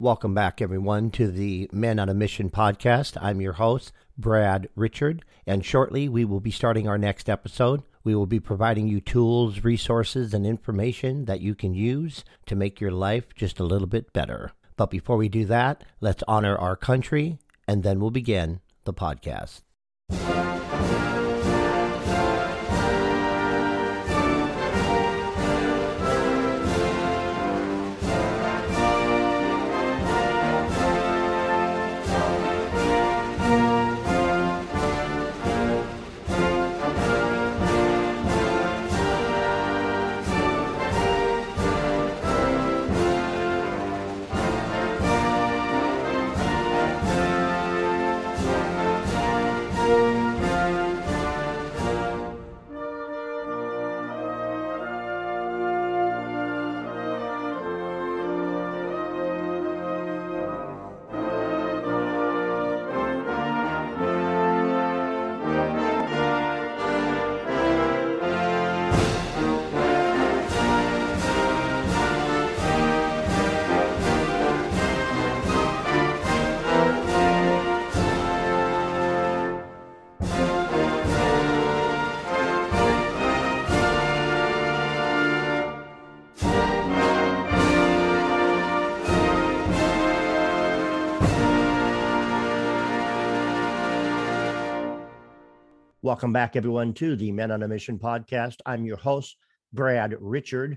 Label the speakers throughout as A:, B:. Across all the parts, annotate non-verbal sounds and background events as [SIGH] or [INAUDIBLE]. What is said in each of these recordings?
A: Welcome back, everyone, to the Men on a Mission podcast. I'm your host, Brad Richard, and shortly we will be starting our next episode. We will be providing you tools, resources, and information that you can use to make your life just a little bit better. But before we do that, let's honor our country, and then we'll begin the podcast. Welcome back, everyone, to the Men on a Mission podcast. I'm your host, Brad Richard.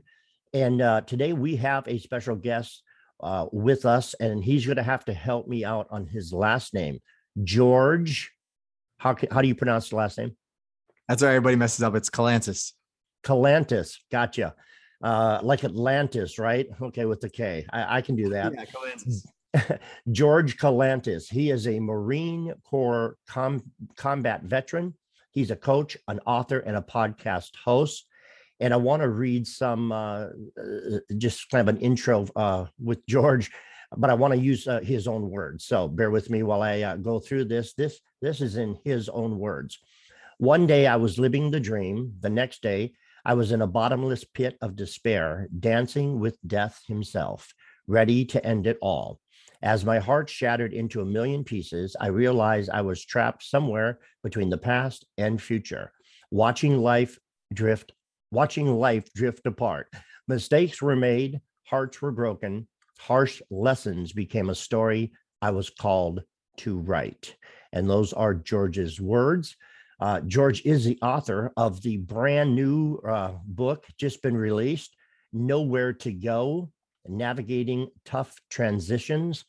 A: And uh, today we have a special guest uh, with us, and he's going to have to help me out on his last name, George. How, how do you pronounce the last name?
B: That's why everybody messes up. It's Kalantzis.
A: Kalantzis. Gotcha. Uh, like Atlantis, right? Okay, with the K. I, I can do [LAUGHS] that. Yeah, Kalantzis. [LAUGHS] George Kalantzis. He is a Marine Corps com- combat veteran He's a coach, an author, and a podcast host. And I want to read some, uh, uh, just kind of an intro uh, with George, but I want to use uh, his own words. So bear with me while I uh, go through this. This this is in his own words. One day I was living the dream. The next day I was in a bottomless pit of despair, dancing with death himself, ready to end it all. As my heart shattered into a million pieces, I realized I was trapped somewhere between the past and future, watching life drift, watching life drift apart. Mistakes were made, hearts were broken, harsh lessons became a story I was called to write. And those are George's words. Uh, George is the author of the brand new uh, book, just been released, Nowhere to Go navigating tough transitions.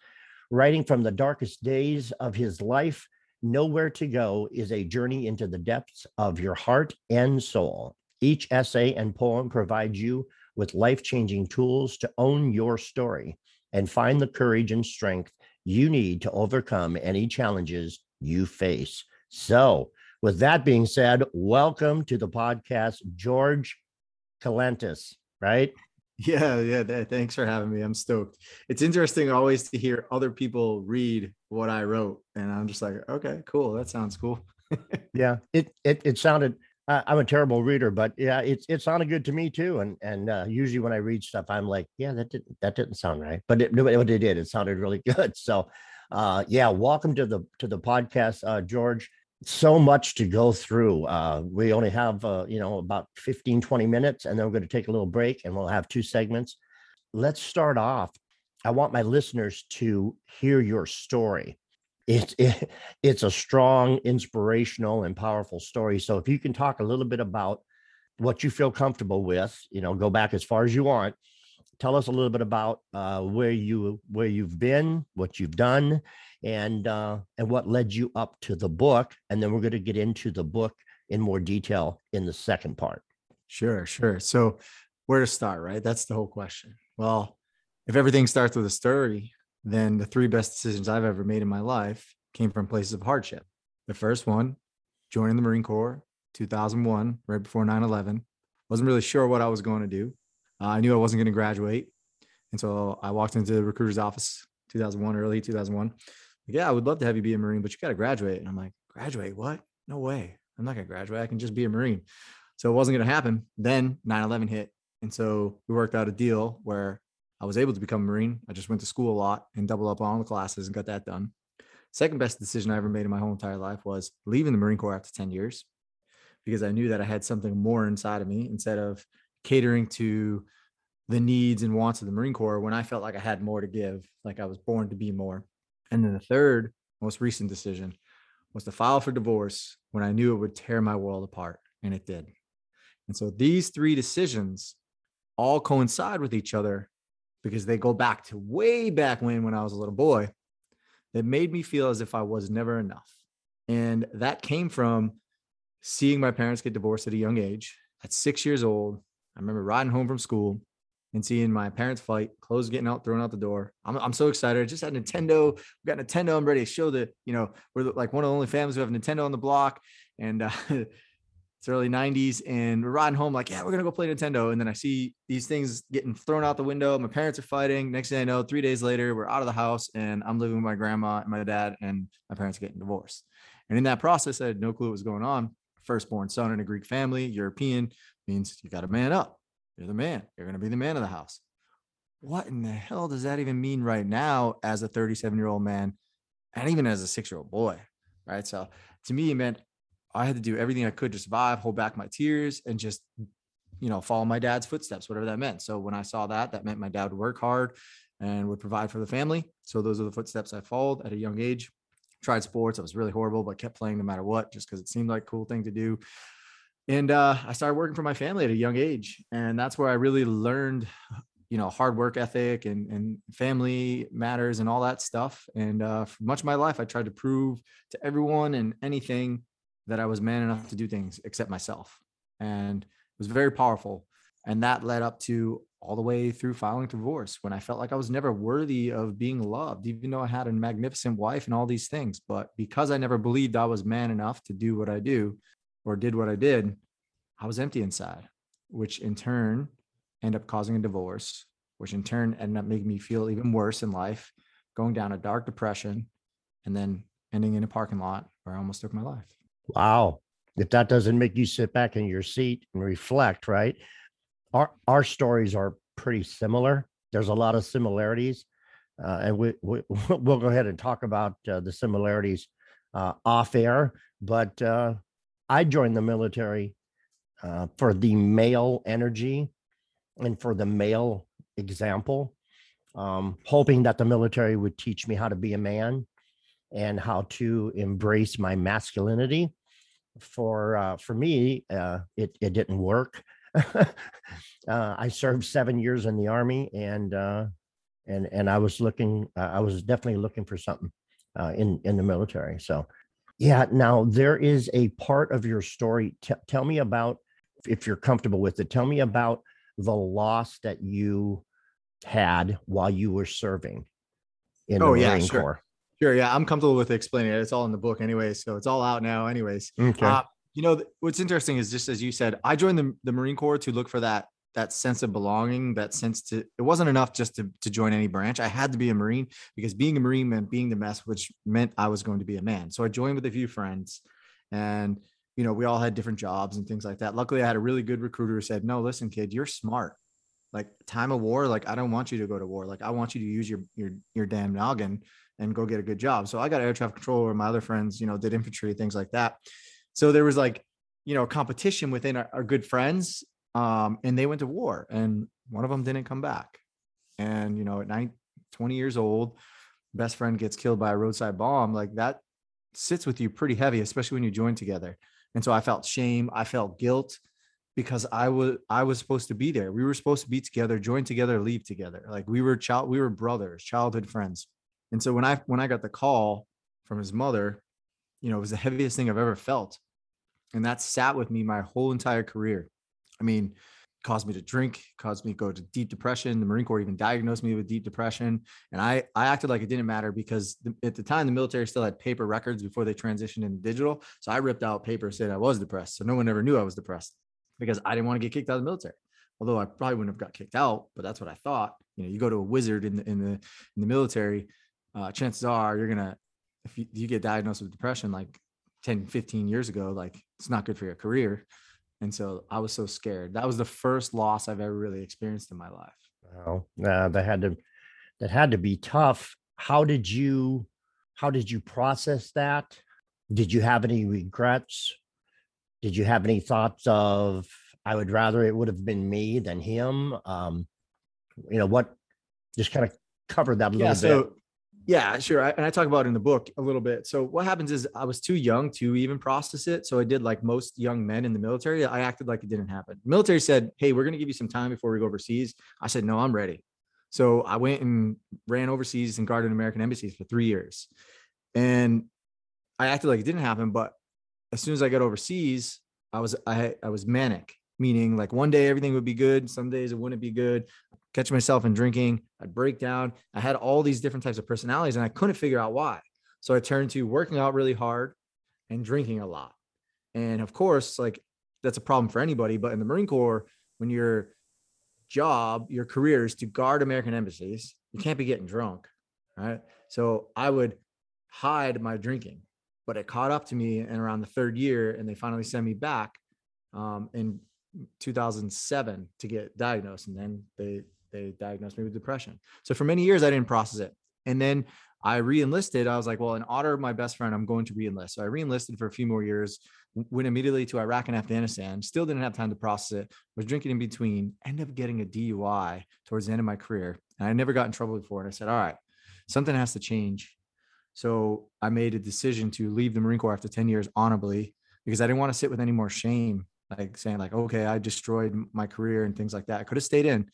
A: Writing from the darkest days of his life, Nowhere to Go is a journey into the depths of your heart and soul. Each essay and poem provides you with life changing tools to own your story and find the courage and strength you need to overcome any challenges you face. So, with that being said, welcome to the podcast, George Kalantzis, right?
B: Yeah, yeah. thanks for having me. I'm stoked. It's interesting always to hear other people read what I wrote, and I'm just like, okay, cool. That sounds cool. [LAUGHS]
A: yeah, it it it sounded. Uh, I'm a terrible reader, but yeah, it it sounded good to me too. And and uh, usually when I read stuff, I'm like, yeah, that didn't that didn't sound right, but it, what it did, it sounded really [LAUGHS] good. So, uh, yeah, welcome to the to the podcast, uh, George so much to go through. Uh, we only have, uh, you know, about 15, 20 minutes, and then we're going to take a little break and we'll have two segments. Let's start off. I want my listeners to hear your story. It's it, it's a strong, inspirational, and powerful story. So if you can talk a little bit about what you feel comfortable with, you know, go back as far as you want. Tell us a little bit about uh, where you where you've been, what you've done, and uh, and what led you up to the book, and then we're going to get into the book in more detail in the second part.
B: Sure, sure. So where to start, right? That's the whole question. Well, if everything starts with a story, then the three best decisions I've ever made in my life came from places of hardship. The first one, joining the Marine Corps, 2001, right before 9 11. Wasn't really sure what I was going to do. Uh, I knew I wasn't going to graduate. And so I walked into the recruiter's office 2001, early 2001 yeah, I would love to have you be a Marine, but you got to graduate. And I'm like, graduate? What? No way. I'm not going to graduate. I can just be a Marine. So it wasn't going to happen. Then 9 11 hit. And so we worked out a deal where I was able to become a Marine. I just went to school a lot and doubled up on all the classes and got that done. Second best decision I ever made in my whole entire life was leaving the Marine Corps after 10 years because I knew that I had something more inside of me instead of catering to the needs and wants of the Marine Corps when I felt like I had more to give, like I was born to be more. And then the third most recent decision was to file for divorce when I knew it would tear my world apart, and it did. And so these three decisions all coincide with each other because they go back to way back when when I was a little boy that made me feel as if I was never enough. And that came from seeing my parents get divorced at a young age. At 6 years old, I remember riding home from school and seeing my parents fight, clothes getting out, thrown out the door. I'm, I'm so excited. I just had Nintendo. We got Nintendo. I'm ready to show that, you know, we're like one of the only families who have Nintendo on the block. And uh, [LAUGHS] it's early 90s. And we're riding home, like, yeah, we're going to go play Nintendo. And then I see these things getting thrown out the window. My parents are fighting. Next thing I know, three days later, we're out of the house and I'm living with my grandma and my dad, and my parents are getting divorced. And in that process, I had no clue what was going on. Firstborn son in a Greek family, European means you got to man up you're the man. You're going to be the man of the house. What in the hell does that even mean right now as a 37 year old man and even as a six year old boy? Right. So to me, it meant I had to do everything I could to survive, hold back my tears, and just, you know, follow my dad's footsteps, whatever that meant. So when I saw that, that meant my dad would work hard and would provide for the family. So those are the footsteps I followed at a young age. Tried sports. I was really horrible, but kept playing no matter what, just because it seemed like a cool thing to do and uh, I started working for my family at a young age, and that's where I really learned, you know, hard work ethic and and family matters and all that stuff. And uh, for much of my life, I tried to prove to everyone and anything that I was man enough to do things except myself, and it was very powerful. And that led up to all the way through filing divorce when I felt like I was never worthy of being loved, even though I had a magnificent wife and all these things. But because I never believed I was man enough to do what I do, or did what I did, I was empty inside, which in turn ended up causing a divorce, which in turn ended up making me feel even worse in life, going down a dark depression, and then ending in a parking lot where I almost took my life.
A: Wow. If that doesn't make you sit back in your seat and reflect, right? Our our stories are pretty similar. There's a lot of similarities, uh, and we, we [LAUGHS] will go ahead and talk about uh, the similarities uh, off air. But uh, I joined the military uh, for the male energy and for the male example, um, hoping that the military would teach me how to be a man and how to embrace my masculinity. For uh, for me, uh, it it didn't work. [LAUGHS] uh, I served seven years in the army, and uh, and and I was looking. Uh, I was definitely looking for something in in the military. So yeah, now there is a part of your story. T- tell me about, if you're comfortable with it, tell me about the loss that you had while you were serving in oh, the Marine sure. Corps.
B: Sure. Yeah, I'm comfortable with explaining it. It's all in the book anyway, so it's all out now, anyways. Okay. Uh, you know, what's interesting is just as you said, I joined the, the Marine Corps to look for that that sense of belonging, that sense to it wasn't enough just to, to join any branch. I had to be a Marine because being a Marine meant being the mess, which meant I was going to be a man. So I joined with a few friends and you know, we all had different jobs and things like that. Luckily, I had a really good recruiter who said, No, listen, kid, you're smart. Like time of war, like I don't want you to go to war. Like I want you to use your your your damn noggin and go get a good job. So I got air traffic control where my other friends, you know, did infantry, things like that. So there was like, you know, competition within our, our good friends um, and they went to war and one of them didn't come back. And you know at nine, 20 years old best friend gets killed by a roadside bomb like that sits with you pretty heavy especially when you join together. And so i felt shame i felt guilt because i was i was supposed to be there. We were supposed to be together join together leave together. Like we were child we were brothers childhood friends. And so when i when i got the call from his mother you know it was the heaviest thing i've ever felt. And that sat with me my whole entire career I mean, caused me to drink, caused me to go to deep depression. The Marine Corps even diagnosed me with deep depression. And I, I acted like it didn't matter because the, at the time the military still had paper records before they transitioned into digital. So I ripped out paper, said I was depressed. So no one ever knew I was depressed because I didn't want to get kicked out of the military. Although I probably wouldn't have got kicked out, but that's what I thought. You know, you go to a wizard in the in the in the military, uh, chances are you're gonna if you, you get diagnosed with depression like 10, 15 years ago, like it's not good for your career. And so I was so scared. That was the first loss I've ever really experienced in my life.
A: Well, uh, that had to that had to be tough. How did you how did you process that? Did you have any regrets? Did you have any thoughts of I would rather it would have been me than him? Um, you know what? Just kind of cover that a little
B: yeah,
A: bit.
B: Yeah, sure. I, and I talk about it in the book a little bit. So what happens is I was too young to even process it. So I did like most young men in the military. I acted like it didn't happen. The military said, "Hey, we're going to give you some time before we go overseas." I said, "No, I'm ready." So I went and ran overseas and guarded American embassies for three years, and I acted like it didn't happen. But as soon as I got overseas, I was I I was manic, meaning like one day everything would be good, some days it wouldn't be good catch myself in drinking. I'd break down. I had all these different types of personalities and I couldn't figure out why. So I turned to working out really hard and drinking a lot. And of course, like that's a problem for anybody. But in the Marine Corps, when your job, your career is to guard American embassies, you can't be getting drunk. Right. So I would hide my drinking, but it caught up to me in around the third year and they finally sent me back um, in 2007 to get diagnosed. And then they they diagnosed me with depression. So for many years, I didn't process it. And then I re-enlisted. I was like, well, in honor of my best friend, I'm going to re-enlist. So I re-enlisted for a few more years, went immediately to Iraq and Afghanistan, still didn't have time to process it, was drinking in between, ended up getting a DUI towards the end of my career. And I never got in trouble before. And I said, all right, something has to change. So I made a decision to leave the Marine Corps after 10 years honorably because I didn't want to sit with any more shame, like saying like, okay, I destroyed my career and things like that. I could have stayed in,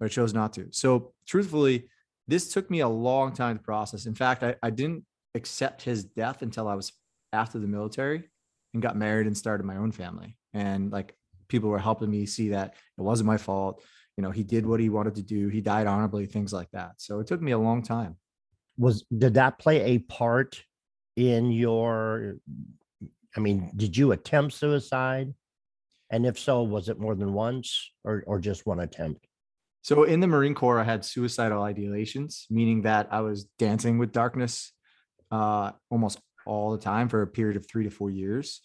B: but I chose not to. So truthfully, this took me a long time to process. In fact, I, I didn't accept his death until I was after the military and got married and started my own family. And like people were helping me see that it wasn't my fault. You know, he did what he wanted to do. He died honorably, things like that. So it took me a long time.
A: Was did that play a part in your I mean, did you attempt suicide? And if so, was it more than once or or just one attempt?
B: So in the Marine Corps, I had suicidal ideations, meaning that I was dancing with darkness uh, almost all the time for a period of three to four years.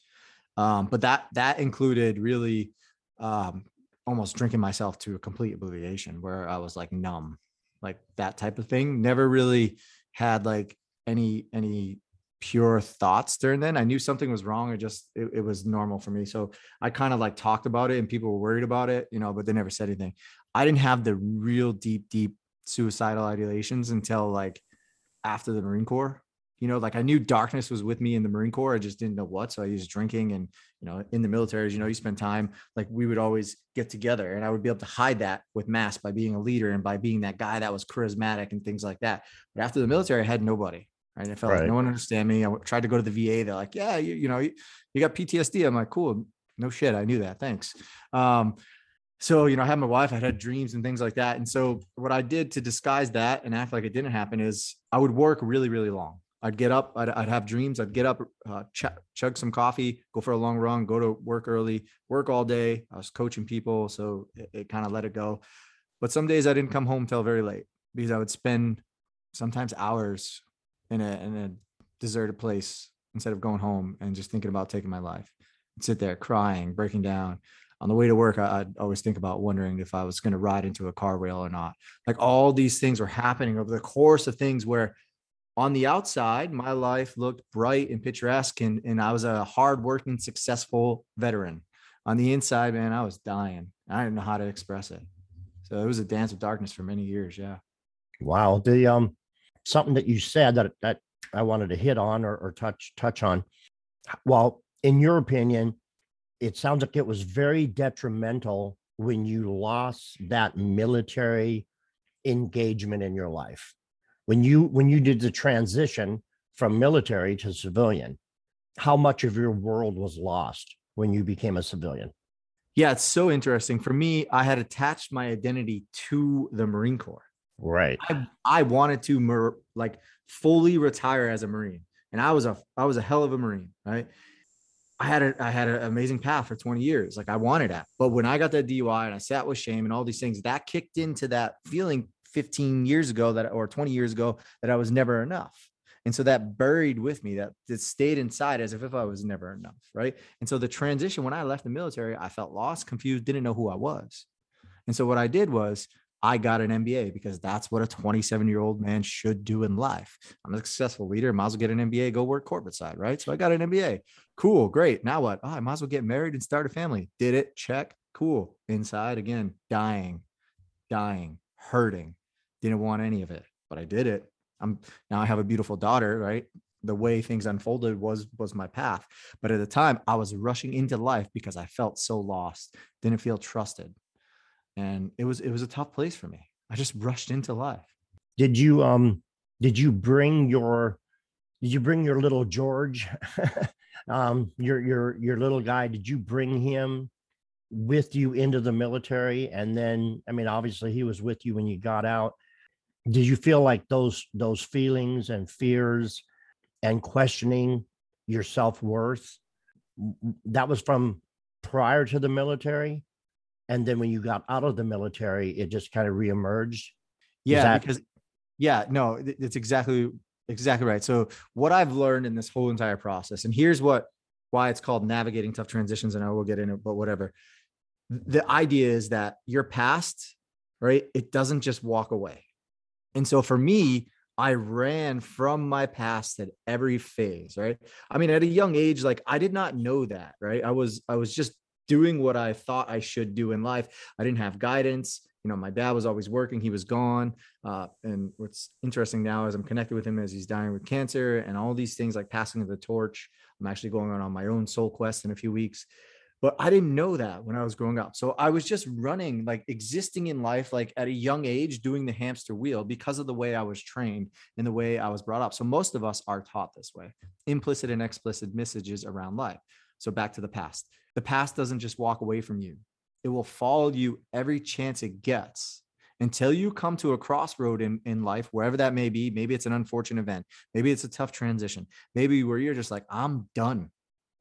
B: Um, but that that included really um, almost drinking myself to a complete oblivion, where I was like numb, like that type of thing. Never really had like any any pure thoughts during then. I knew something was wrong. It just it, it was normal for me. So I kind of like talked about it and people were worried about it, you know, but they never said anything. I didn't have the real deep, deep suicidal ideations until like after the Marine Corps. You know, like I knew darkness was with me in the Marine Corps. I just didn't know what. So I used drinking and, you know, in the military, as you know, you spend time like we would always get together and I would be able to hide that with mass by being a leader and by being that guy that was charismatic and things like that. But after the military, I had nobody. Right. I felt right. like no one understand me. I tried to go to the VA. They're like, yeah, you, you know, you, you got PTSD. I'm like, cool. No shit. I knew that. Thanks. Um, so you know i had my wife i had dreams and things like that and so what i did to disguise that and act like it didn't happen is i would work really really long i'd get up i'd, I'd have dreams i'd get up uh, ch- chug some coffee go for a long run go to work early work all day i was coaching people so it, it kind of let it go but some days i didn't come home till very late because i would spend sometimes hours in a in a deserted place instead of going home and just thinking about taking my life I'd sit there crying breaking down on the way to work, I, would always think about wondering if I was going to ride into a car rail or not. Like all these things were happening over the course of things where on the outside, my life looked bright and picturesque, and, and I was a hardworking, successful veteran. On the inside, man, I was dying. I didn't know how to express it. So it was a dance of darkness for many years. Yeah.
A: Wow. The um something that you said that that I wanted to hit on or, or touch touch on. Well, in your opinion, it sounds like it was very detrimental when you lost that military engagement in your life. When you when you did the transition from military to civilian how much of your world was lost when you became a civilian?
B: Yeah it's so interesting. For me i had attached my identity to the marine corps
A: right
B: i, I wanted to like fully retire as a marine and i was a i was a hell of a marine right I had a I had an amazing path for 20 years. Like I wanted that. But when I got that DUI and I sat with shame and all these things, that kicked into that feeling 15 years ago that or 20 years ago that I was never enough. And so that buried with me, that, that stayed inside as if, if I was never enough. Right. And so the transition when I left the military, I felt lost, confused, didn't know who I was. And so what I did was I got an MBA because that's what a 27 year old man should do in life. I'm a successful leader. Might as well get an MBA, go work corporate side, right? So I got an MBA. Cool, great. Now what? Oh, I might as well get married and start a family. Did it? Check. Cool. Inside again, dying, dying, hurting. Didn't want any of it, but I did it. I'm now I have a beautiful daughter, right? The way things unfolded was was my path. But at the time, I was rushing into life because I felt so lost, didn't feel trusted and it was it was a tough place for me. I just rushed into life.
A: Did you um did you bring your did you bring your little george [LAUGHS] um your your your little guy did you bring him with you into the military? And then i mean obviously he was with you when you got out. Did you feel like those those feelings and fears and questioning your self-worth that was from prior to the military and then when you got out of the military it just kind of reemerged
B: yeah that- because yeah no it's exactly exactly right so what i've learned in this whole entire process and here's what why it's called navigating tough transitions and i will get in it but whatever the idea is that your past right it doesn't just walk away and so for me I ran from my past at every phase, right? I mean, at a young age, like I did not know that, right? I was I was just doing what I thought I should do in life. I didn't have guidance. You know, my dad was always working, he was gone. Uh, and what's interesting now is I'm connected with him as he's dying with cancer and all these things like passing of the torch. I'm actually going on, on my own soul quest in a few weeks. But I didn't know that when I was growing up. So I was just running, like existing in life, like at a young age, doing the hamster wheel because of the way I was trained and the way I was brought up. So most of us are taught this way implicit and explicit messages around life. So back to the past the past doesn't just walk away from you, it will follow you every chance it gets until you come to a crossroad in, in life, wherever that may be. Maybe it's an unfortunate event, maybe it's a tough transition, maybe where you're just like, I'm done.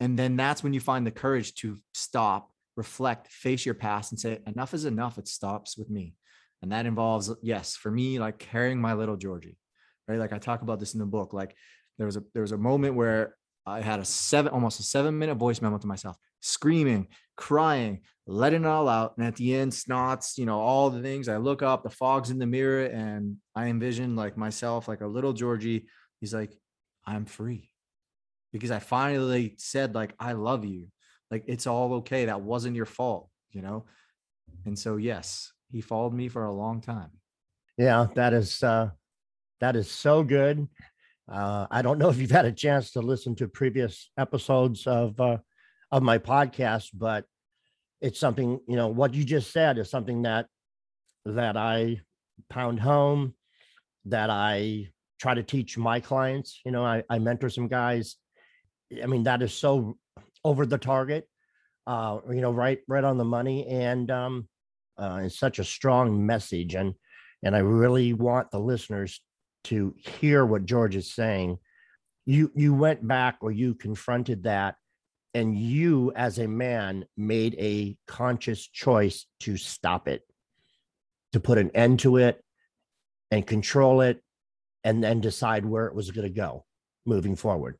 B: And then that's when you find the courage to stop, reflect, face your past, and say, enough is enough. It stops with me. And that involves, yes, for me, like carrying my little Georgie, right? Like I talk about this in the book. Like there was a there was a moment where I had a seven, almost a seven minute voice memo to myself screaming, crying, letting it all out. And at the end, snots, you know, all the things. I look up, the fog's in the mirror, and I envision like myself, like a little Georgie. He's like, I'm free. Because I finally said, like, I love you. Like, it's all okay. That wasn't your fault, you know? And so, yes, he followed me for a long time.
A: Yeah, that is uh that is so good. Uh, I don't know if you've had a chance to listen to previous episodes of uh, of my podcast, but it's something, you know, what you just said is something that that I pound home, that I try to teach my clients. You know, I, I mentor some guys. I mean, that is so over the target, uh, you know, right, right on the money. And um, uh, it's such a strong message. And and I really want the listeners to hear what George is saying. You you went back or you confronted that and you as a man made a conscious choice to stop it to put an end to it and control it and then decide where it was going to go moving forward.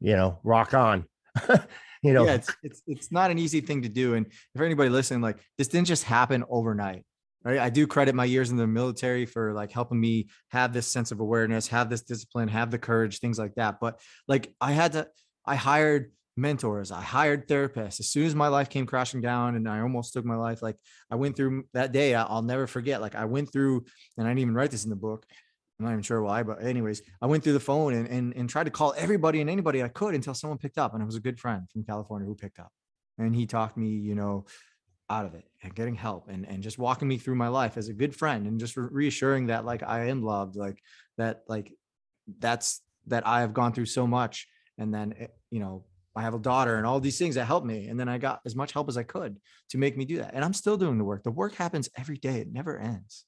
A: You know rock on. [LAUGHS] You know?
B: Yeah, it's, it's it's not an easy thing to do and if anybody listening like this didn't just happen overnight right i do credit my years in the military for like helping me have this sense of awareness have this discipline have the courage things like that but like i had to i hired mentors. I hired therapists. As soon as my life came crashing down and I almost took my life, like I went through that day, I'll never forget. Like I went through, and I didn't even write this in the book. I'm not even sure why, but anyways, I went through the phone and, and, and tried to call everybody and anybody I could until someone picked up. And it was a good friend from California who picked up. And he talked me, you know, out of it and getting help and, and just walking me through my life as a good friend and just reassuring that like I am loved, like that, like that's that I have gone through so much. And then, eh, you know, I have a daughter and all these things that help me. And then I got as much help as I could to make me do that. And I'm still doing the work. The work happens every day. It never ends.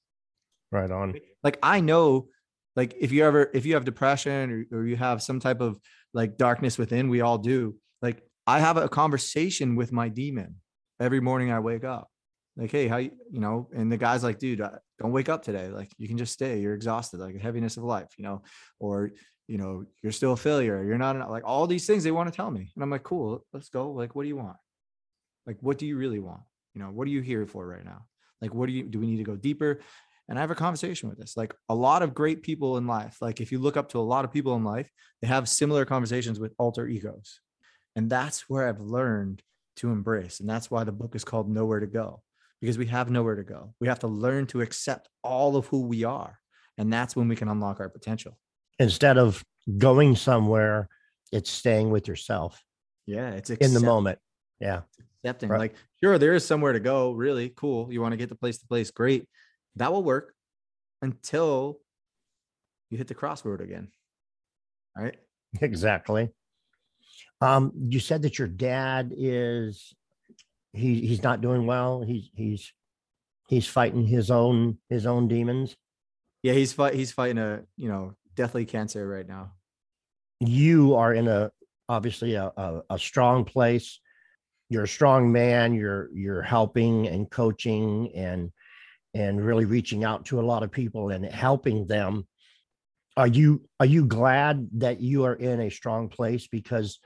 A: Right on.
B: Like I know, like if you ever, if you have depression or, or you have some type of like darkness within, we all do. Like I have a conversation with my demon every morning I wake up. Like, hey, how you, you know, and the guy's like, dude, don't wake up today. Like, you can just stay. You're exhausted, like heaviness of life, you know, or you know, you're still a failure. You're not like all these things they want to tell me. And I'm like, cool, let's go. Like, what do you want? Like, what do you really want? You know, what are you here for right now? Like, what do you do? We need to go deeper. And I have a conversation with this. Like a lot of great people in life, like if you look up to a lot of people in life, they have similar conversations with alter egos. And that's where I've learned to embrace. And that's why the book is called Nowhere to Go, because we have nowhere to go. We have to learn to accept all of who we are. And that's when we can unlock our potential.
A: Instead of going somewhere, it's staying with yourself.
B: Yeah. It's
A: in the moment. Yeah.
B: Accepting. Right. Like, sure, there is somewhere to go. Really cool. You want to get the place to place. Great that will work until you hit the crossroad again. Right?
A: Exactly. Um, you said that your dad is he he's not doing well. He's he's he's fighting his own his own demons.
B: Yeah, he's fight he's fighting a you know deathly cancer right now.
A: You are in a obviously a, a, a strong place. You're a strong man. You're you're helping and coaching and and really reaching out to a lot of people and helping them are you are you glad that you are in a strong place because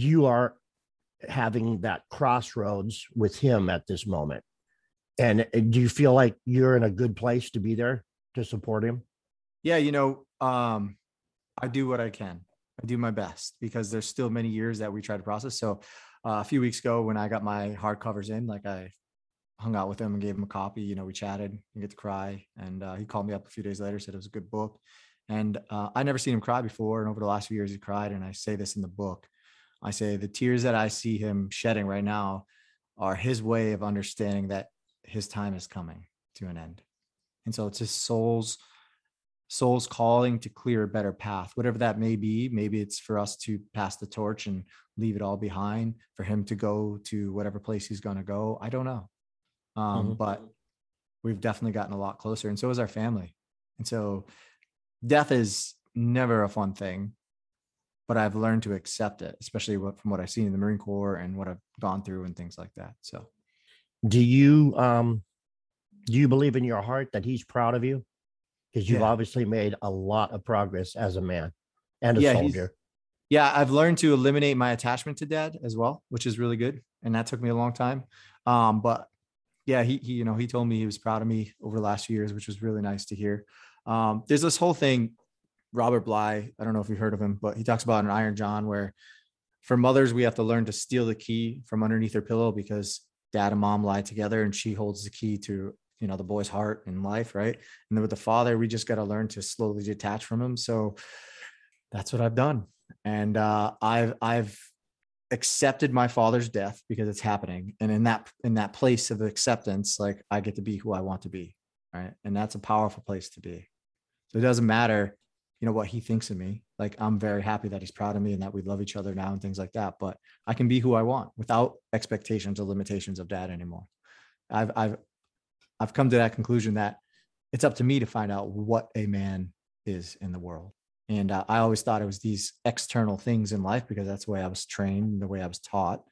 A: you are having that crossroads with him at this moment and uh, do you feel like you're in a good place to be there to support him
B: yeah you know um i do what i can i do my best because there's still many years that we try to process so uh, a few weeks ago when i got my hardcovers in like i hung out with him and gave him a copy. You know, we chatted and get to cry. And uh, he called me up a few days later, said it was a good book. And uh, I never seen him cry before. And over the last few years, he cried. And I say this in the book. I say the tears that I see him shedding right now are his way of understanding that his time is coming to an end. And so it's his soul's soul's calling to clear a better path, whatever that may be. Maybe it's for us to pass the torch and leave it all behind, for him to go to whatever place he's going to go. I don't know um, mm-hmm. but we've definitely gotten a lot closer and so is our family and so death is never a fun thing but i've learned to accept it especially from what i've seen in the marine corps and what i've gone through and things like that so
A: do you um do you believe in your heart that he's proud of you because you've yeah. obviously made a lot of progress as a man and a yeah, soldier
B: yeah i've learned to eliminate my attachment to dad as well which is really good and that took me a long time um, but yeah, he, he, you know, he told me he was proud of me over the last few years, which was really nice to hear. Um, there's this whole thing, Robert Bly, I don't know if you've heard of him, but he talks about an Iron John where for mothers, we have to learn to steal the key from underneath their pillow because dad and mom lie together and she holds the key to, you know, the boy's heart and life. Right. And then with the father, we just got to learn to slowly detach from him. So that's what I've done. And uh, I've, I've, accepted my father's death because it's happening and in that in that place of acceptance like i get to be who i want to be right and that's a powerful place to be so it doesn't matter you know what he thinks of me like i'm very happy that he's proud of me and that we love each other now and things like that but i can be who i want without expectations or limitations of dad anymore i've i've i've come to that conclusion that it's up to me to find out what a man is in the world and uh, I always thought it was these external things in life because that's the way I was trained, the way I was taught.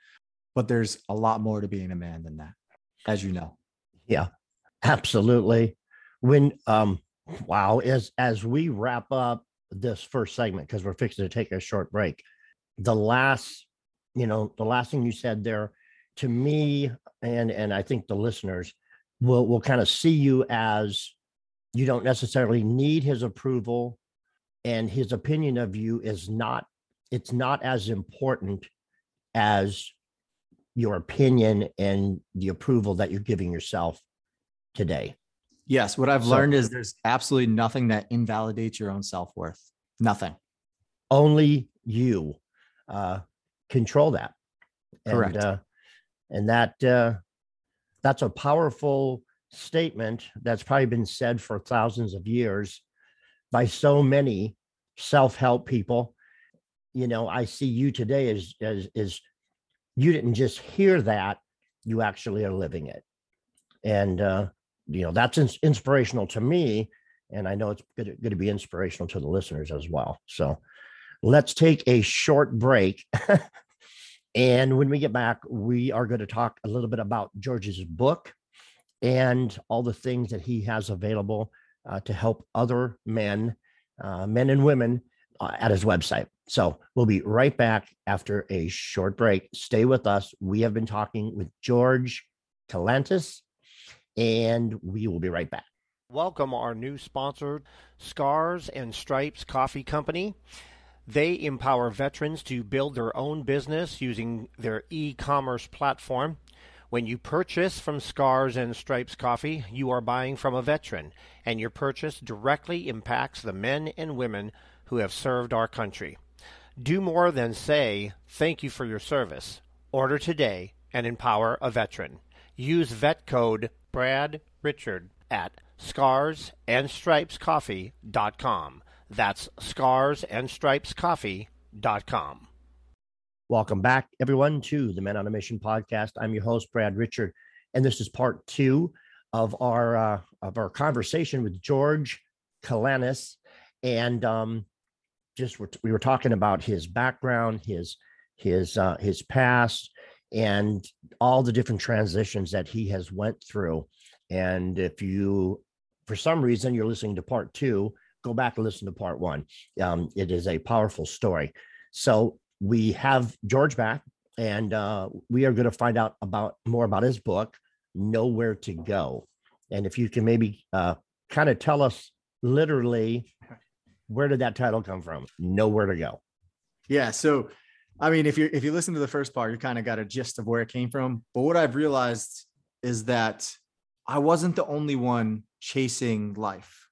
B: But there's a lot more to being a man than that, as you know.
A: Yeah, absolutely. When um, wow, as as we wrap up this first segment because we're fixing to take a short break, the last, you know, the last thing you said there, to me, and and I think the listeners will will kind of see you as you don't necessarily need his approval and his opinion of you is not it's not as important as your opinion and the approval that you're giving yourself today
B: yes what i've so, learned is there's absolutely nothing that invalidates your own self-worth. Nothing.
A: Only you uh, control that.
B: Correct. and, uh,
A: and that uh, that's a powerful statement that's probably been said for thousands of years by so many self-help people. You know i see you today as as is you didn't just hear that you actually are living it. And uh you know that's ins- inspirational to me and i know it's going to be inspirational to the listeners as well so let's take a short break [LAUGHS] and when we get back we are going to talk a little bit about george's book and all the things that he has available uh, to help other men, uh, men and women uh, at his website. So we'll be right back after a short break. Stay with us. We have been talking with George Kalantzis. And we will be right back.
C: Welcome our new sponsor, Scars and Stripes Coffee Company. They empower veterans to build their own business using their e commerce platform. When you purchase from Scars and Stripes Coffee, you are buying from a veteran, and your purchase directly impacts the men and women who have served our country. Do more than say, thank you for your service. Order today and empower a veteran. Use vet code Brad Richard at scarsandstripescoffee.com. That's scarsandstripescoffee.com.
A: Welcome back, everyone, to the Men on a Mission podcast. I'm your host, Brad Richard, and this is part two of our uh, of our conversation with George Kalantzis. And um, just we were talking about his background, his his uh, his past, and all the different transitions that he has went through. And if you, for some reason, you're listening to part two, go back and listen to part one. Um, it is a powerful story. So we have George back, and uh, we are going to find out about more about his book, Nowhere to Go. And if you can maybe uh, kind of tell us literally where did that title come from? Nowhere to Go.
B: Yeah. So, I mean, if you if you listen to the first part, you kind of got a gist of where it came from. But what I've realized is that I wasn't the only one chasing life.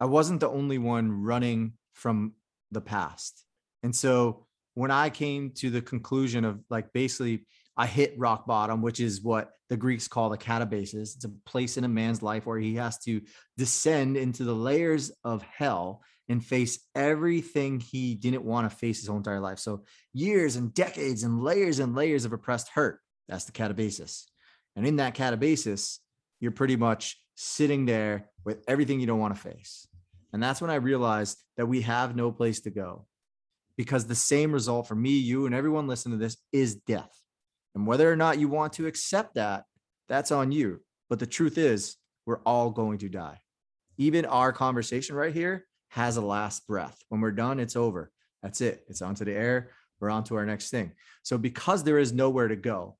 B: I wasn't the only one running from the past. And so when I came to the conclusion of like basically I hit rock bottom, which is what the Greeks call the katabasis. It's a place in a man's life where he has to descend into the layers of hell and face everything he didn't want to face his whole entire life. So years and decades and layers and layers of oppressed hurt. That's the katabasis. And in that katabasis, you're pretty much sitting there with everything you don't want to face. And that's when I realized that we have no place to go because the same result for me, you, and everyone listening to this is death. And whether or not you want to accept that, that's on you. But the truth is, we're all going to die. Even our conversation right here has a last breath. When we're done, it's over. That's it. It's onto the air. We're on to our next thing. So, because there is nowhere to go,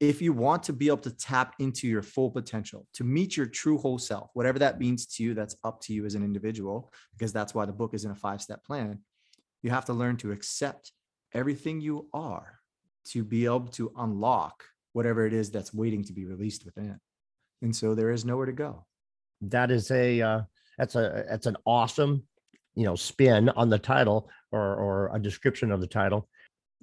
B: if you want to be able to tap into your full potential, to meet your true whole self, whatever that means to you, that's up to you as an individual, because that's why the book is in a five step plan. You have to learn to accept everything you are to be able to unlock whatever it is that's waiting to be released within. And so there is nowhere to go.
A: That is a, uh, that's a, that's an awesome, you know, spin on the title or, or a description of the title.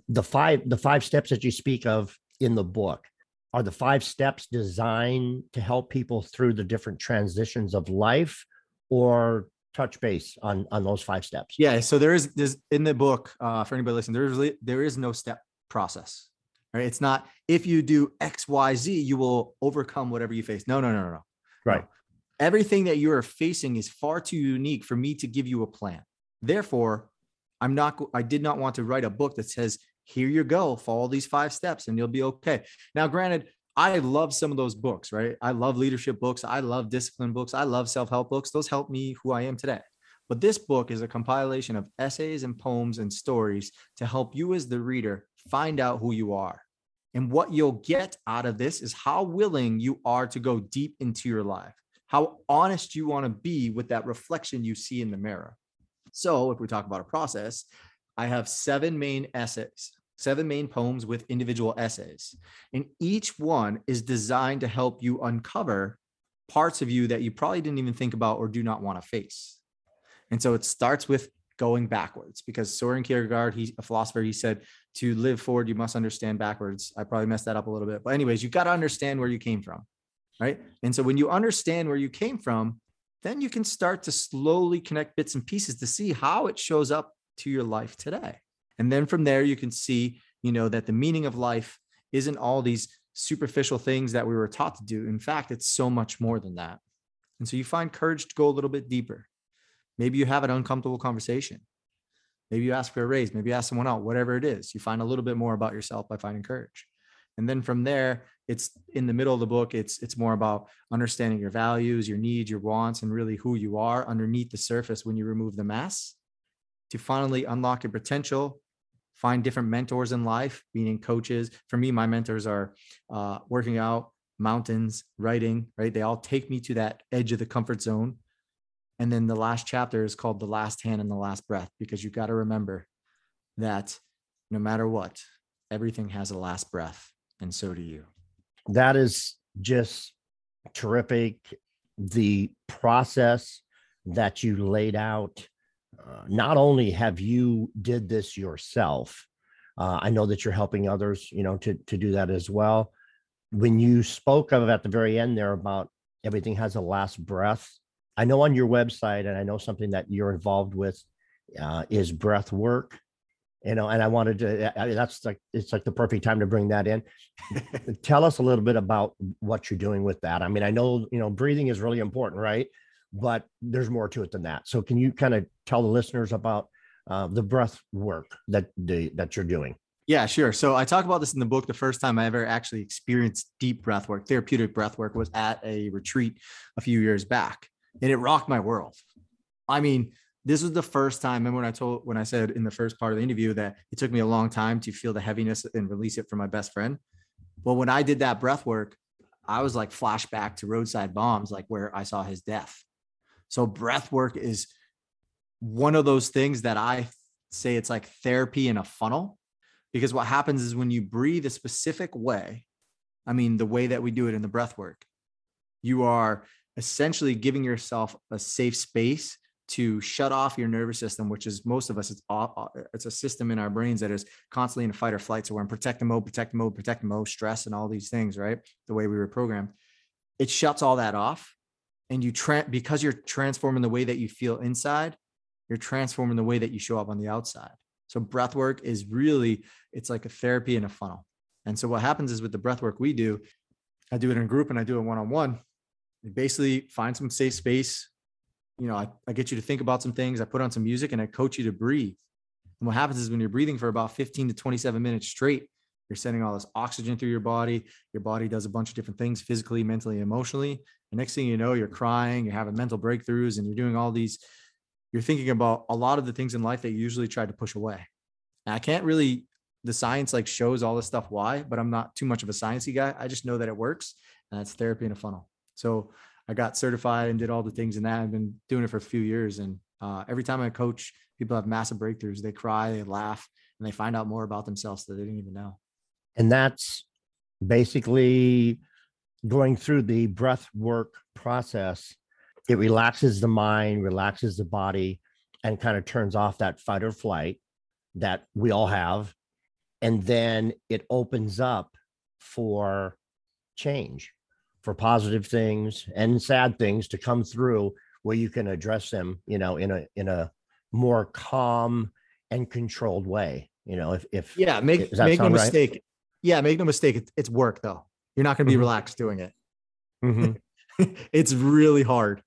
A: The five, the five steps that you speak of in the book are the five steps designed to help people through the different transitions of life or touch base on on those five steps
B: yeah so there is there's in the book uh, for anybody listening there is there is no step process right it's not if you do x y z you will overcome whatever you face no no no no no
A: right
B: no. Everything that you are facing is far too unique for me to give you a plan therefore i'm not i did not want to write a book that says here you go, follow these five steps and you'll be okay. Now, granted, I love some of those books, right? I love leadership books. I love discipline books. I love self help books. Those help me who I am today. But this book is a compilation of essays and poems and stories to help you as the reader find out who you are. And what you'll get out of this is how willing you are to go deep into your life, how honest you want to be with that reflection you see in the mirror. So, if we talk about a process, I have seven main essays seven main poems with individual essays. And each one is designed to help you uncover parts of you that you probably didn't even think about or do not want to face. And so it starts with going backwards because Soren Kierkegaard, he's a philosopher, he said, to live forward, you must understand backwards. I probably messed that up a little bit. But, anyways, you got to understand where you came from. Right. And so when you understand where you came from, then you can start to slowly connect bits and pieces to see how it shows up to your life today. And then from there, you can see, you know, that the meaning of life isn't all these superficial things that we were taught to do. In fact, it's so much more than that. And so you find courage to go a little bit deeper. Maybe you have an uncomfortable conversation. Maybe you ask for a raise. Maybe you ask someone out, whatever it is. You find a little bit more about yourself by finding courage. And then from there, it's in the middle of the book. It's it's more about understanding your values, your needs, your wants, and really who you are underneath the surface when you remove the mask to finally unlock your potential find different mentors in life, meaning coaches. For me, my mentors are uh, working out, mountains, writing, right? They all take me to that edge of the comfort zone. And then the last chapter is called The Last Hand and the Last Breath, because you've got to remember that no matter what, everything has a last breath. And so do you.
A: That is just terrific. The process that you laid out, uh, not only have you did this yourself, uh, I know that you're helping others, you know, to, to do that as well. When you spoke of at the very end there about everything has a last breath, I know on your website, and I know something that you're involved with uh, is breath work you know and i wanted to I, that's like it's like the perfect time to bring that in. [LAUGHS] Tell us a little bit about what you're doing with that. I mean i know you know breathing is really important right? But there's more to it than that. So can you kind of tell the listeners about uh, the breath work that the, that you're doing?
B: Yeah sure. So i talk about this in the book. The first time i ever actually experienced deep breath work therapeutic breath work was at a retreat a few years back and it rocked my world. I mean this was the first time. Remember when I told when I said in the first part of the interview that it took me a long time to feel the heaviness and release it from my best friend. Well, when I did that breath work, I was like flashback to roadside bombs, like where I saw his death. So breath work is one of those things that I say it's like therapy in a funnel. Because what happens is when you breathe a specific way, I mean, the way that we do it in the breath work, you are essentially giving yourself a safe space to shut off your nervous system, which is most of us, it's, it's a system in our brains that is constantly in a fight or flight. So we're in protect mode, protect mode, protect mode, stress, and all these things, right? The way we were programmed. It shuts all that off. And you, tra- because you're transforming the way that you feel inside, you're transforming the way that you show up on the outside. So breath work is really, it's like a therapy in a funnel. And so what happens is with the breath work we do, I do it in a group and I do it one-on-one. You basically find some safe space, you know, I, I get you to think about some things. I put on some music and I coach you to breathe. And what happens is when you're breathing for about 15 to 27 minutes straight, you're sending all this oxygen through your body. Your body does a bunch of different things physically, mentally, emotionally. The next thing you know, you're crying, you're having mental breakthroughs, and you're doing all these. You're thinking about a lot of the things in life that you usually try to push away. And I can't really, the science like shows all this stuff why, but I'm not too much of a sciencey guy. I just know that it works, and that's therapy in a funnel. So I got certified and did all the things in that. I've been doing it for a few years. And uh, every time I coach, people have massive breakthroughs. They cry, they laugh, and they find out more about themselves that they didn't even know.
A: And that's basically going through the breath work process. It relaxes the mind, relaxes the body, and kind of turns off that fight or flight that we all have. And then it opens up for change for positive things and sad things to come through where you can address them you know in a in a more calm and controlled way you know if if
B: yeah make make no mistake right? yeah make no mistake it's, work though you're not going to be mm-hmm. relaxed doing it mm-hmm. [LAUGHS] it's really hard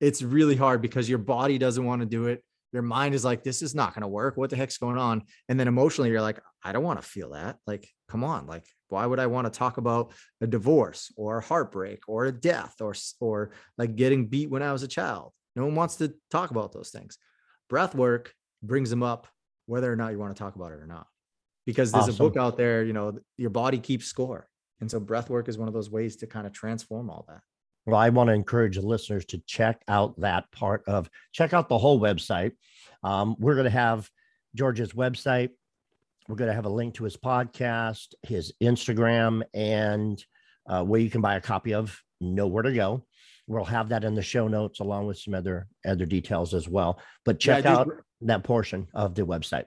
B: it's really hard because your body doesn't want to do it your mind is like this is not going to work. What the heck's going on? And then emotionally you're like i don't want to feel that. Like come on. Like why would i want to talk about a divorce or a heartbreak or a death or or like getting beat when i was a child? No one wants to talk about those things. Breath work brings them up whether or not you want to talk about it or not because there's awesome. a book out there you know your body keeps score. And so breath work is one of those ways to kind of transform all that
A: well, I want to encourage the listeners to check out that part of check out the whole website. Um, we're going to have George's website. We're going to have a link to his podcast, his Instagram, and uh, where you can buy a copy of Nowhere to Go. We'll have that in the show notes along with some other other details as well. But check yeah, out that portion of the website.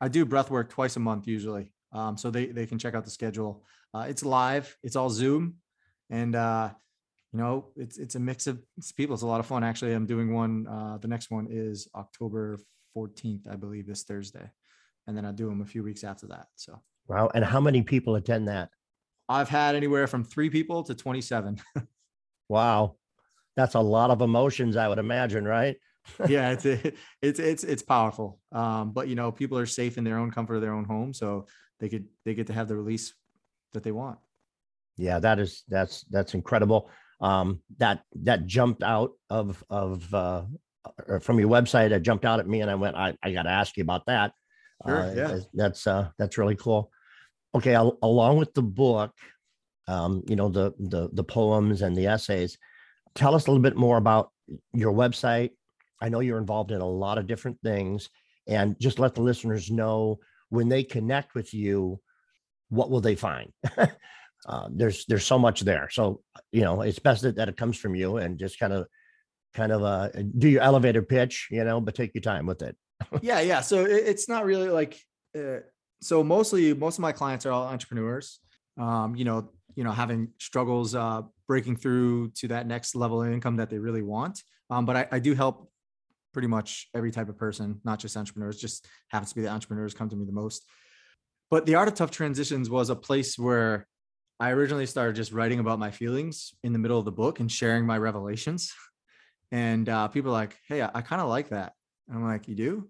B: I do breath work twice a month usually, um, so they they can check out the schedule. Uh, it's live. It's all Zoom, and uh, you know, it's it's a mix of people. It's a lot of fun. Actually, I'm doing one. Uh, the next one is October 14th, I believe, this Thursday, and then I do them a few weeks after that. So
A: wow! And how many people attend that?
B: I've had anywhere from three people to 27. [LAUGHS]
A: wow, that's a lot of emotions, I would imagine, right? [LAUGHS]
B: yeah, it's it's it's it's powerful. Um, but you know, people are safe in their own comfort of their own home, so they could they get to have the release that they want.
A: Yeah, that is that's that's incredible um, that that jumped out of of uh, from your website. That jumped out at me, and I went, I, I got to ask you about that.
B: Sure, uh,
A: yeah, that's uh, that's really cool. Okay, al- along with the book, um, you know, the the the poems and the essays. Tell us a little bit more about your website. I know you're involved in a lot of different things, and just let the listeners know when they connect with you, what will they find? [LAUGHS] uh, there's there's so much there. So you know, it's best that, that it comes from you and just kind of kind of uh, do your elevator pitch, you know, but take your time with it.
B: yeah, yeah. So it, it's not really like uh, so. Mostly, most of my clients are all entrepreneurs. Um, you know, you know, having struggles uh, breaking through to that next level of income that they really want. Um, but I, I do help pretty much every type of person, not just entrepreneurs. Just happens to be the entrepreneurs come to me the most. But the art of tough transitions was a place where I originally started just writing about my feelings in the middle of the book and sharing my revelations. And uh, people are like, "Hey, I, I kind of like that." And I'm like, "You do?"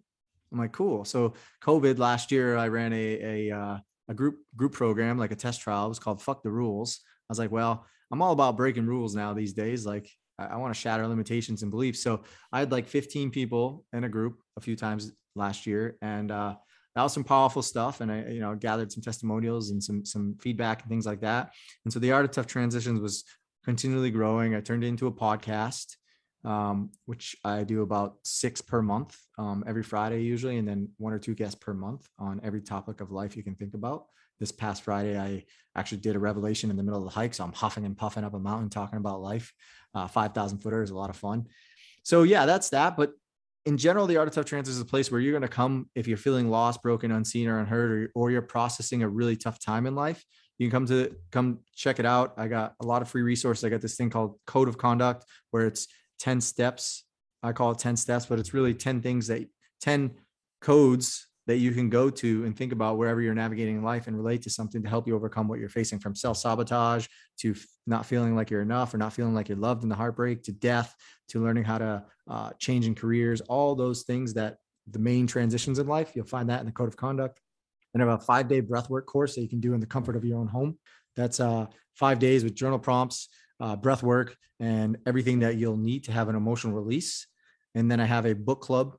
B: I'm like, "Cool." So COVID last year, I ran a a uh, a group group program, like a test trial. It was called "Fuck the Rules." I was like, "Well, I'm all about breaking rules now these days. Like, I, I want to shatter limitations and beliefs." So I had like 15 people in a group a few times last year, and uh, that was some powerful stuff. And I, you know, gathered some testimonials and some some feedback and things like that. And so the art of tough transitions was continually growing. I turned it into a podcast um, which I do about six per month, um, every Friday usually, and then one or two guests per month on every topic of life you can think about. This past Friday, I actually did a revelation in the middle of the hike, so I'm huffing and puffing up a mountain talking about life. Uh, Five thousand footer is a lot of fun. So yeah, that's that. But in general, the art of tough is a place where you're going to come if you're feeling lost, broken, unseen, or unheard, or, or you're processing a really tough time in life. You can come to come check it out. I got a lot of free resources. I got this thing called Code of Conduct, where it's 10 steps. I call it 10 steps, but it's really 10 things that 10 codes that you can go to and think about wherever you're navigating life and relate to something to help you overcome what you're facing from self sabotage to not feeling like you're enough or not feeling like you're loved in the heartbreak to death to learning how to uh, change in careers, all those things that the main transitions in life. You'll find that in the code of conduct. And I have a five day breathwork course that you can do in the comfort of your own home. That's uh, five days with journal prompts, uh, breath work, and everything that you'll need to have an emotional release. And then I have a book club,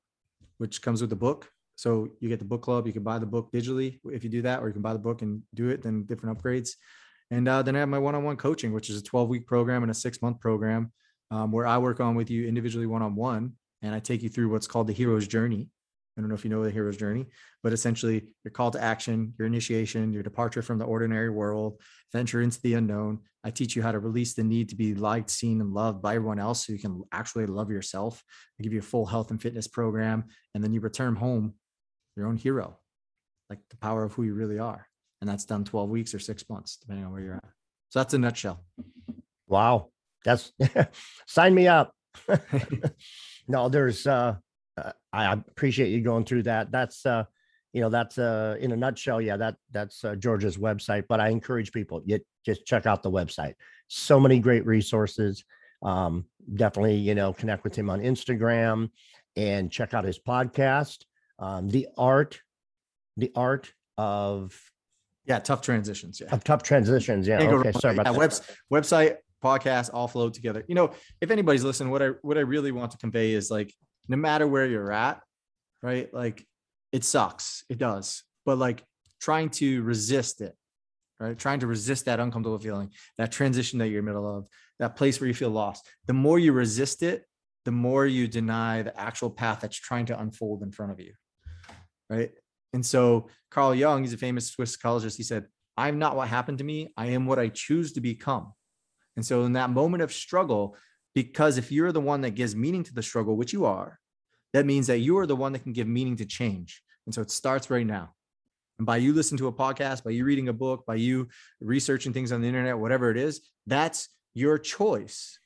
B: which comes with the book. So you get the book club. You can buy the book digitally if you do that, or you can buy the book and do it. Then different upgrades. And uh, then I have my one-on-one coaching, which is a 12-week program and a six-month program, um, where I work on with you individually one-on-one, and I take you through what's called the hero's journey. I don't know if you know the hero's journey, but essentially your call to action, your initiation, your departure from the ordinary world, venture into the unknown. I teach you how to release the need to be liked, seen, and loved by everyone else so you can actually love yourself. I give you a full health and fitness program, and then you return home your own hero, like the power of who you really are. And that's done 12 weeks or six months, depending on where you're at. So that's a nutshell.
A: Wow. That's [LAUGHS] sign me up. [LAUGHS] [LAUGHS] no, there's uh uh, I appreciate you going through that. That's uh, you know, that's uh, in a nutshell. Yeah, that that's uh, George's website. But I encourage people, you just check out the website. So many great resources. Um, definitely, you know, connect with him on Instagram and check out his podcast. Um, the art, the art of
B: yeah, tough transitions. Yeah,
A: of tough transitions. Yeah. Okay. Sorry about
B: yeah, that. website, podcast, all flow together. You know, if anybody's listening, what I what I really want to convey is like no matter where you're at, right? Like it sucks. It does. But like trying to resist it, right? Trying to resist that uncomfortable feeling, that transition that you're in the middle of, that place where you feel lost. The more you resist it, the more you deny the actual path that's trying to unfold in front of you. Right. And so Carl Jung, he's a famous Swiss psychologist. He said, I'm not what happened to me. I am what I choose to become. And so in that moment of struggle, because if you're the one that gives meaning to the struggle, which you are, that means that you are the one that can give meaning to change. And so it starts right now. And by you listening to a podcast, by you reading a book, by you researching things on the internet, whatever it is, that's your choice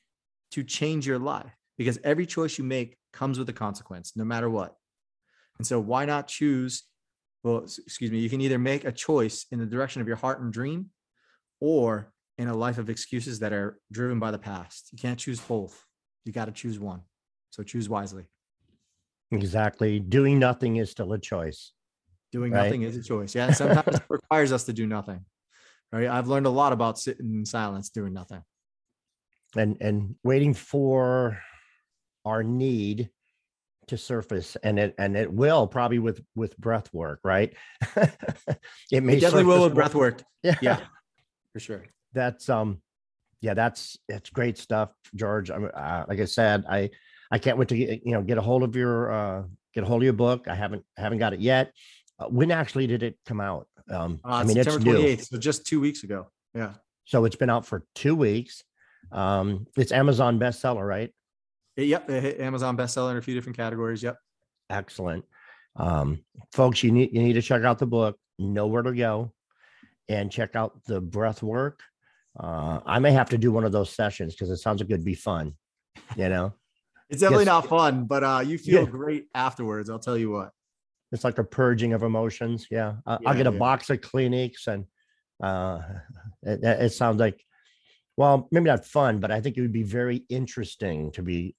B: to change your life because every choice you make comes with a consequence, no matter what. And so why not choose? Well, excuse me, you can either make a choice in the direction of your heart and dream or in a life of excuses that are driven by the past. You can't choose both. You got to choose one. So choose wisely.
A: Exactly. Doing nothing is still a choice.
B: Doing right? nothing is a choice. Yeah. Sometimes it [LAUGHS] requires us to do nothing. Right. I've learned a lot about sitting in silence, doing nothing.
A: And and waiting for our need to surface and it and it will probably with with breath work right [LAUGHS]
B: it may it definitely will with breath work [LAUGHS] yeah yeah for sure
A: that's um, yeah, that's it's great stuff, George. I'm uh, like I said, I I can't wait to get you know get a hold of your uh get a hold of your book. I haven't haven't got it yet. Uh, when actually did it come out? Um,
B: uh, I mean, September it's new. so just two weeks ago. Yeah.
A: So it's been out for two weeks. Um, it's Amazon bestseller, right?
B: Yep, Amazon bestseller in a few different categories. Yep.
A: Excellent. Um, folks, you need you need to check out the book, Nowhere to Go, and check out the breath work. Uh, I may have to do one of those sessions because it sounds like it'd be fun. You know, [LAUGHS]
B: it's definitely yes. not fun, but uh, you feel yeah. great afterwards. I'll tell you what.
A: It's like a purging of emotions. Yeah, uh, yeah I'll get a yeah. box of Kleenex, and uh, [LAUGHS] it, it sounds like, well, maybe not fun, but I think it would be very interesting to be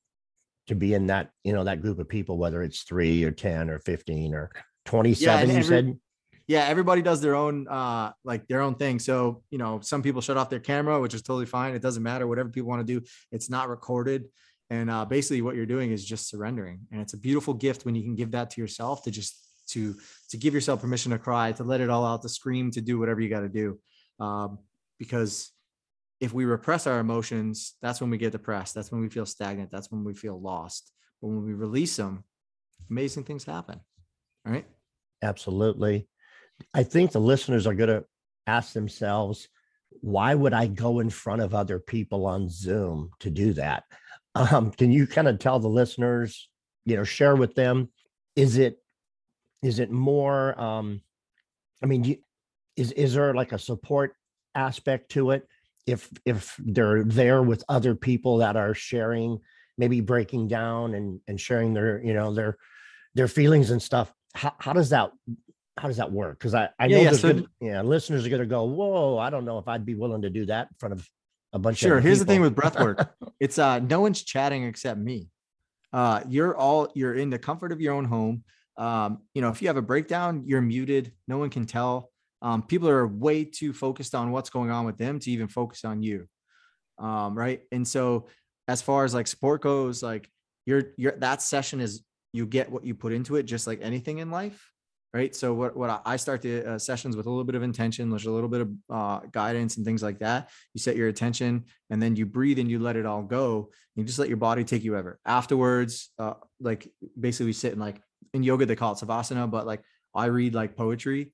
A: to be in that you know that group of people whether it's three or 10 or 15 or 27 yeah, you every, said?
B: Yeah everybody does their own uh like their own thing. So you know some people shut off their camera which is totally fine. It doesn't matter. Whatever people want to do it's not recorded. And uh, basically what you're doing is just surrendering. And it's a beautiful gift when you can give that to yourself to just to to give yourself permission to cry to let it all out to scream to do whatever you got to do. Um, because if we repress our emotions, that's when we get depressed. That's when we feel stagnant. That's when we feel lost. But when we release them, amazing things happen. Right.
A: Absolutely. I think the listeners are going to ask themselves, why would I go in front of other people on Zoom to do that? [LAUGHS] Um, can you kind of tell the listeners, you know, share with them, is it, is it more, um, I mean, you, is, is there like a support aspect to it? If if they're there with other people that are sharing maybe breaking down and and sharing their you know their their feelings and stuff how, how does that how does that work? Because i i know yeah, so, good, yeah listeners are going to go whoa i don't know if i'd be willing to do that in front of a bunch of
B: sure
A: of
B: here's the thing with breath work. [LAUGHS] It's uh no one's chatting except me. Uh you're all you're in the comfort of your own home. Um you know if you have a breakdown you're muted. No one can tell um, people are way too focused on what's going on with them to even focus on you um, right? And so as far as like sport goes like your your that session is you get what you put into it just like anything in life right? So what, what i start the uh, sessions with a little bit of intention there's a little bit of uh, guidance and things like that. You set your attention and then you breathe and you let it all go you just let your body take you ever afterwards uh, like basically we sit in like in yoga they call it savasana but like i read like poetry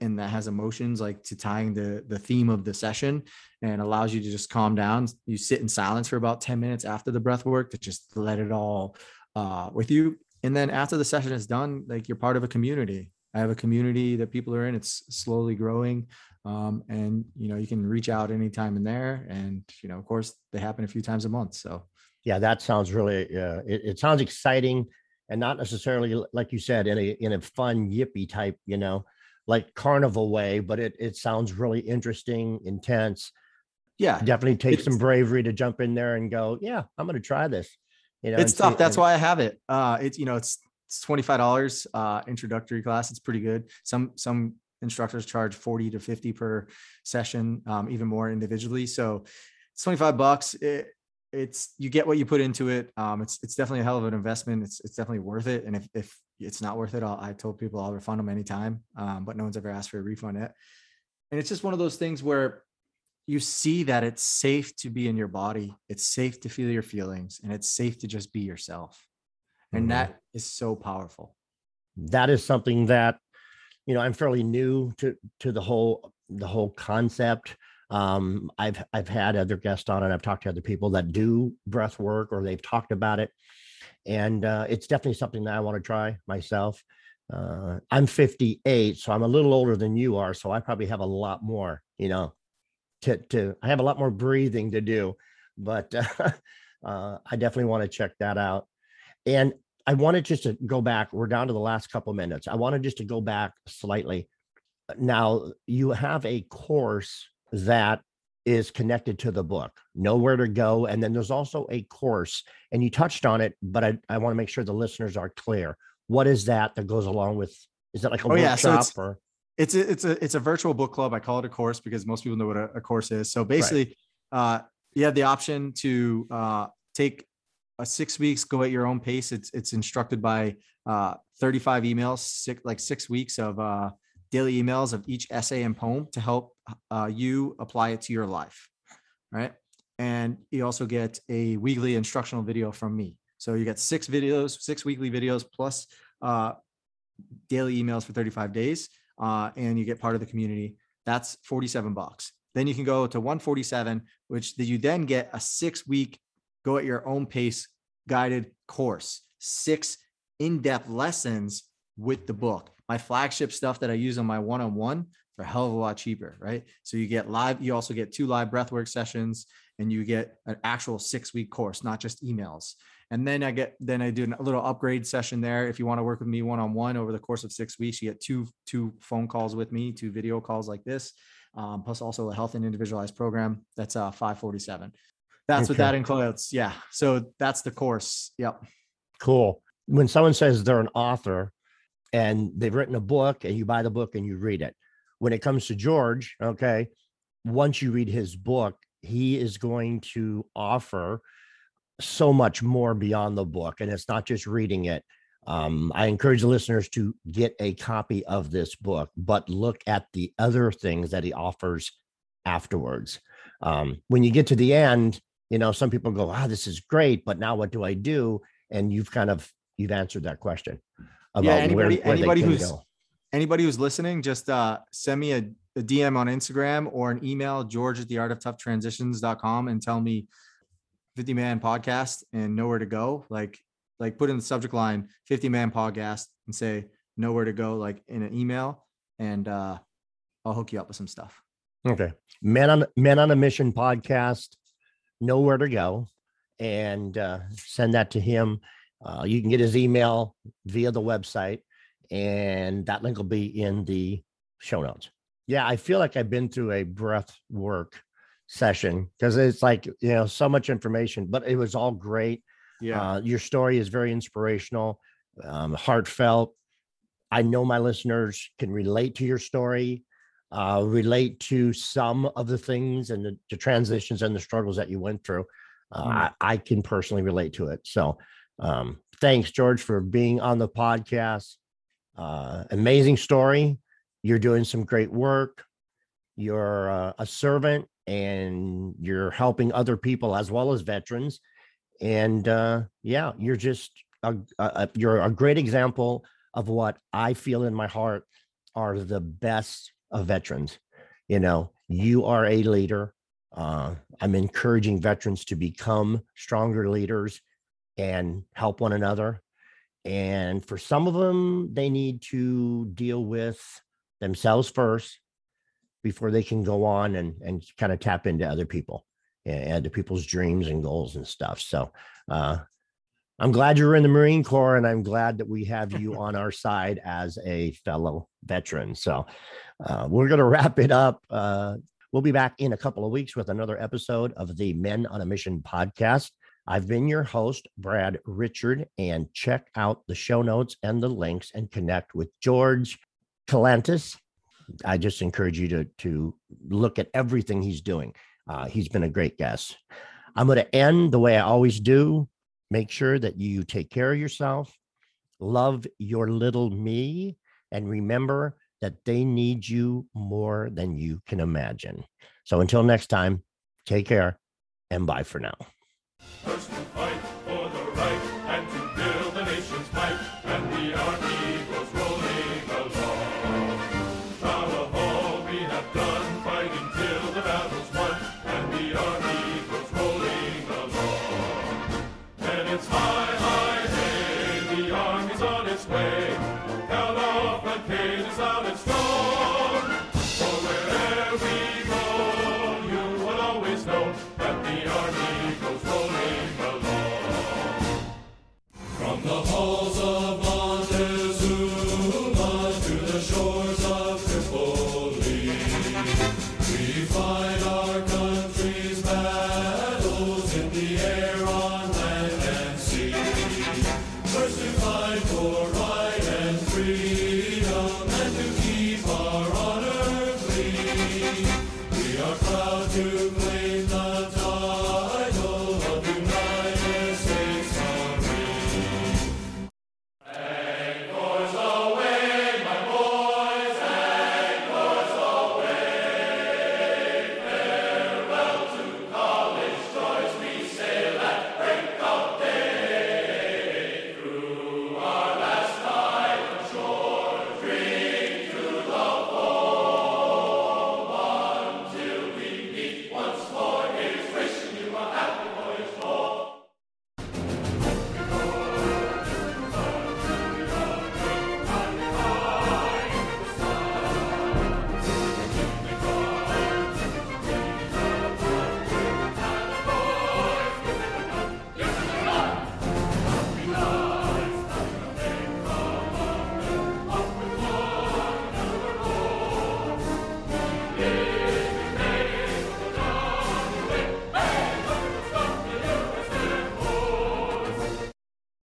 B: and that has emotions like to tying the the theme of the session and allows you to just calm down. You sit in silence for about 10 minutes after the breath work to just let it all uh, with you. And then after the session is done like you're part of a community. I have a community that people are in. It's slowly growing um, and you know you can reach out anytime in there. And you know of course they happen a few times a month so.
A: Yeah that sounds really uh, it, it sounds exciting and not necessarily like you said in a in a fun yippy type you know like carnival way, but it it sounds really interesting, intense.
B: Yeah,
A: definitely takes some bravery to jump in there and go, yeah, I'm going to try this.
B: You know, it's tough. See, That's and, why I have it. Uh, it's you know, it's it's twenty five dollars uh, introductory class. It's pretty good. Some some instructors charge 40 to 50 per session, um, even more individually. So it's 25 bucks. It, it's you get what you put into it. Um, it's it's definitely a hell of an investment. It's it's definitely worth it. And if if it's not worth it. I'll, i told people I'll refund them anytime, um, but no one's ever asked for a refund yet. And it's just one of those things where you see that it's safe to be in your body, it's safe to feel your feelings, and it's safe to just be yourself. And mm-hmm. that is so powerful.
A: That is something that, you know, I'm fairly new to to the whole the whole concept. Um, I've I've had other guests on and I've talked to other people that do breath work or they've talked about it and uh, it's definitely something that I want to try myself. Uh, I'm 58, so I'm a little older than you are, so I probably have a lot more, you know, to to I have a lot more breathing to do, but [LAUGHS] uh, I definitely want to check that out. And I wanted just to go back. We're down to the last couple minutes. I wanted just to go back slightly. Now you have a course that is connected to the book, Nowhere to Go. And then there's also a course, and you touched on it, but I, I want to make sure the listeners are clear. What is that that goes along with? Is that like a oh, workshop yeah. so
B: it's, or? It's a, it's a it's a virtual book club. I call it a course because most people know what a, a course is. So basically, right. uh, you have the option to uh, take a six weeks, go at your own pace. It's it's instructed by uh, 35 emails, six like six weeks of uh, daily emails of each essay and poem to help uh, you apply it to your life. Right. And you also get a weekly instructional video from me. So you get six videos, six weekly videos plus uh, daily emails for 35 days. Uh, and you get part of the community. That's 47 bucks. Then you can go to 147, which you then get a six week go at your own pace guided course, six in depth lessons with the book. My flagship stuff that I use on my one on one for a hell of a lot cheaper, right? So you get live, you also get two live breathwork sessions and you get an actual six week course, not just emails. And then I get, then I do a little upgrade session there. If you want to work with me one on one over the course of six weeks, you get two, two phone calls with me, two video calls like this, um, plus also a health and individualized program. That's uh 547. That's okay. what that includes. Yeah. So that's the course. Yep.
A: Cool. When someone says they're an author and they've written a book and you buy the book and you read it, when it comes to George, okay, once you read his book, he is going to offer so much more beyond the book. And it's not just reading it. Um, I encourage the listeners to get a copy of this book, but look at the other things that he offers afterwards. Um, when you get to the end, you know, some people go, "Ah, oh, this is great," but now what do I do? And you've kind of you've answered that question
B: about yeah, anybody, where, where anybody who's go. anybody who's listening, just uh, send me a, a, DM on Instagram or an email, George at the art of tough transitions.com and tell me 50 man podcast and nowhere to go. Like, like put in the subject line 50 man podcast and say nowhere to go, like in an email, and uh, I'll hook you up with some stuff.
A: Okay. Men on Men on a Mission podcast nowhere to go and uh, send that to him. Uh, you can get his email via the website, and that link will be in the show notes. Yeah, I feel like I've been through a breath work session because it's like, you know, so much information, but it was all great. Yeah. Uh, your story is very inspirational, um, heartfelt. I know my listeners can relate to your story uh, relate to some of the things and the, the, transitions and the struggles that you went through. Uh, mm. I, I, can personally relate to it. So, um, thanks, George, for being on the podcast. Uh, amazing story. You're doing some great work. You're uh, a servant and you're helping other people as well as veterans. And uh, yeah, you're just a, a, you're a great example of what I feel in my heart are the best of veterans. You know, you are a leader. Uh, I'm encouraging veterans to become stronger leaders and help one another. And for some of them, they need to deal with themselves first before they can go on and, and kind of tap into other people and to people's dreams and goals and stuff. So uh, I'm glad you're in the Marine Corps, and I'm glad that we have you [LAUGHS] on our side as a fellow veteran. So uh, we're going to wrap it up. Uh, we'll be back in a couple of weeks with another episode of the Men on a Mission podcast. I've been your host, Brad Richard, and check out the show notes and the links and connect with George Kalantzis. I just encourage you to, to look at everything he's doing. Uh, he's been a great guest. I'm going to end the way I always do Make sure that you take care of yourself, love your little me, and remember that they need you more than you can imagine. So until next time, take care and bye for now.
D: To play.